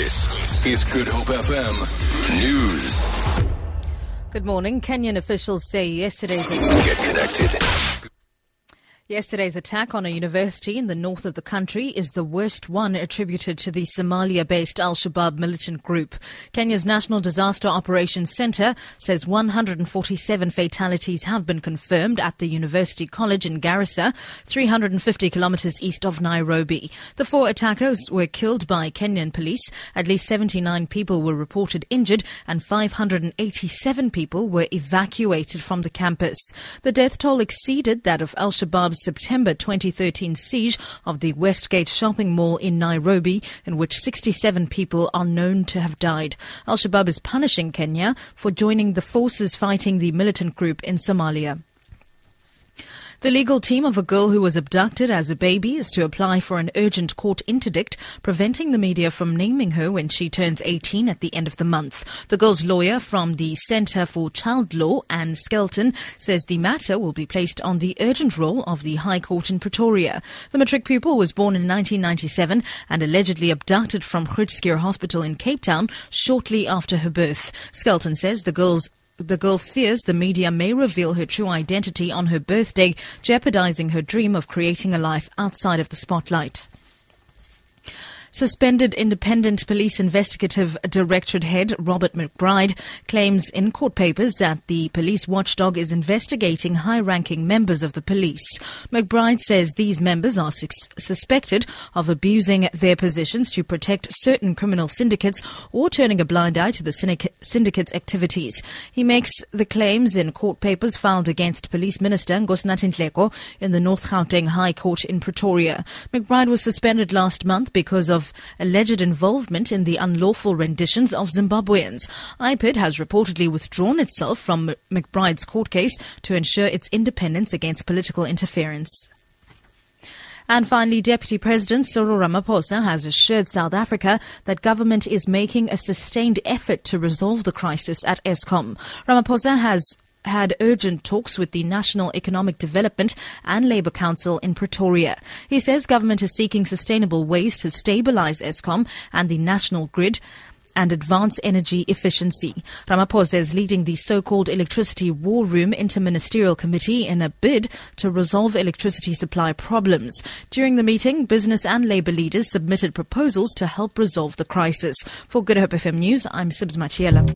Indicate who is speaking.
Speaker 1: This is Good Hope FM News.
Speaker 2: Good morning. Kenyan officials say yesterday's
Speaker 1: Get connected.
Speaker 2: Yesterday's attack on a university in the north of the country is the worst one attributed to the Somalia based Al Shabaab militant group. Kenya's National Disaster Operations Center says 147 fatalities have been confirmed at the University College in Garissa, 350 kilometers east of Nairobi. The four attackers were killed by Kenyan police. At least 79 people were reported injured and 587 people were evacuated from the campus. The death toll exceeded that of Al Shabaab's September 2013 siege of the Westgate shopping mall in Nairobi, in which 67 people are known to have died. Al Shabaab is punishing Kenya for joining the forces fighting the militant group in Somalia. The legal team of a girl who was abducted as a baby is to apply for an urgent court interdict, preventing the media from naming her when she turns 18 at the end of the month. The girl's lawyer from the Centre for Child Law, Ann Skelton, says the matter will be placed on the urgent roll of the High Court in Pretoria. The matric pupil was born in 1997 and allegedly abducted from Groote Hospital in Cape Town shortly after her birth. Skelton says the girl's the girl fears the media may reveal her true identity on her birthday, jeopardizing her dream of creating a life outside of the spotlight. Suspended Independent Police Investigative Directorate head Robert McBride claims in court papers that the police watchdog is investigating high ranking members of the police. McBride says these members are suspected of abusing their positions to protect certain criminal syndicates or turning a blind eye to the syndicate's activities. He makes the claims in court papers filed against Police Minister Nkosinathi Nhleko in the North Gauteng High Court in Pretoria. McBride was suspended last month because of of alleged involvement in the unlawful renditions of Zimbabweans. IPID has reportedly withdrawn itself from McBride's court case to ensure its independence against political interference. And finally, Deputy President Cyril Ramaphosa has assured South Africa that government is making a sustained effort to resolve the crisis at Eskom. Ramaphosa has had urgent talks with the National Economic Development and Labour Council in Pretoria. He says government is seeking sustainable ways to stabilize Eskom and the national grid and advance energy efficiency. Ramaphosa is leading the so-called Electricity War Room Interministerial Committee in a bid to resolve electricity supply problems. During the meeting, business and labour leaders submitted proposals to help resolve the crisis. For Good Hope FM News, I'm Sibs Machiela.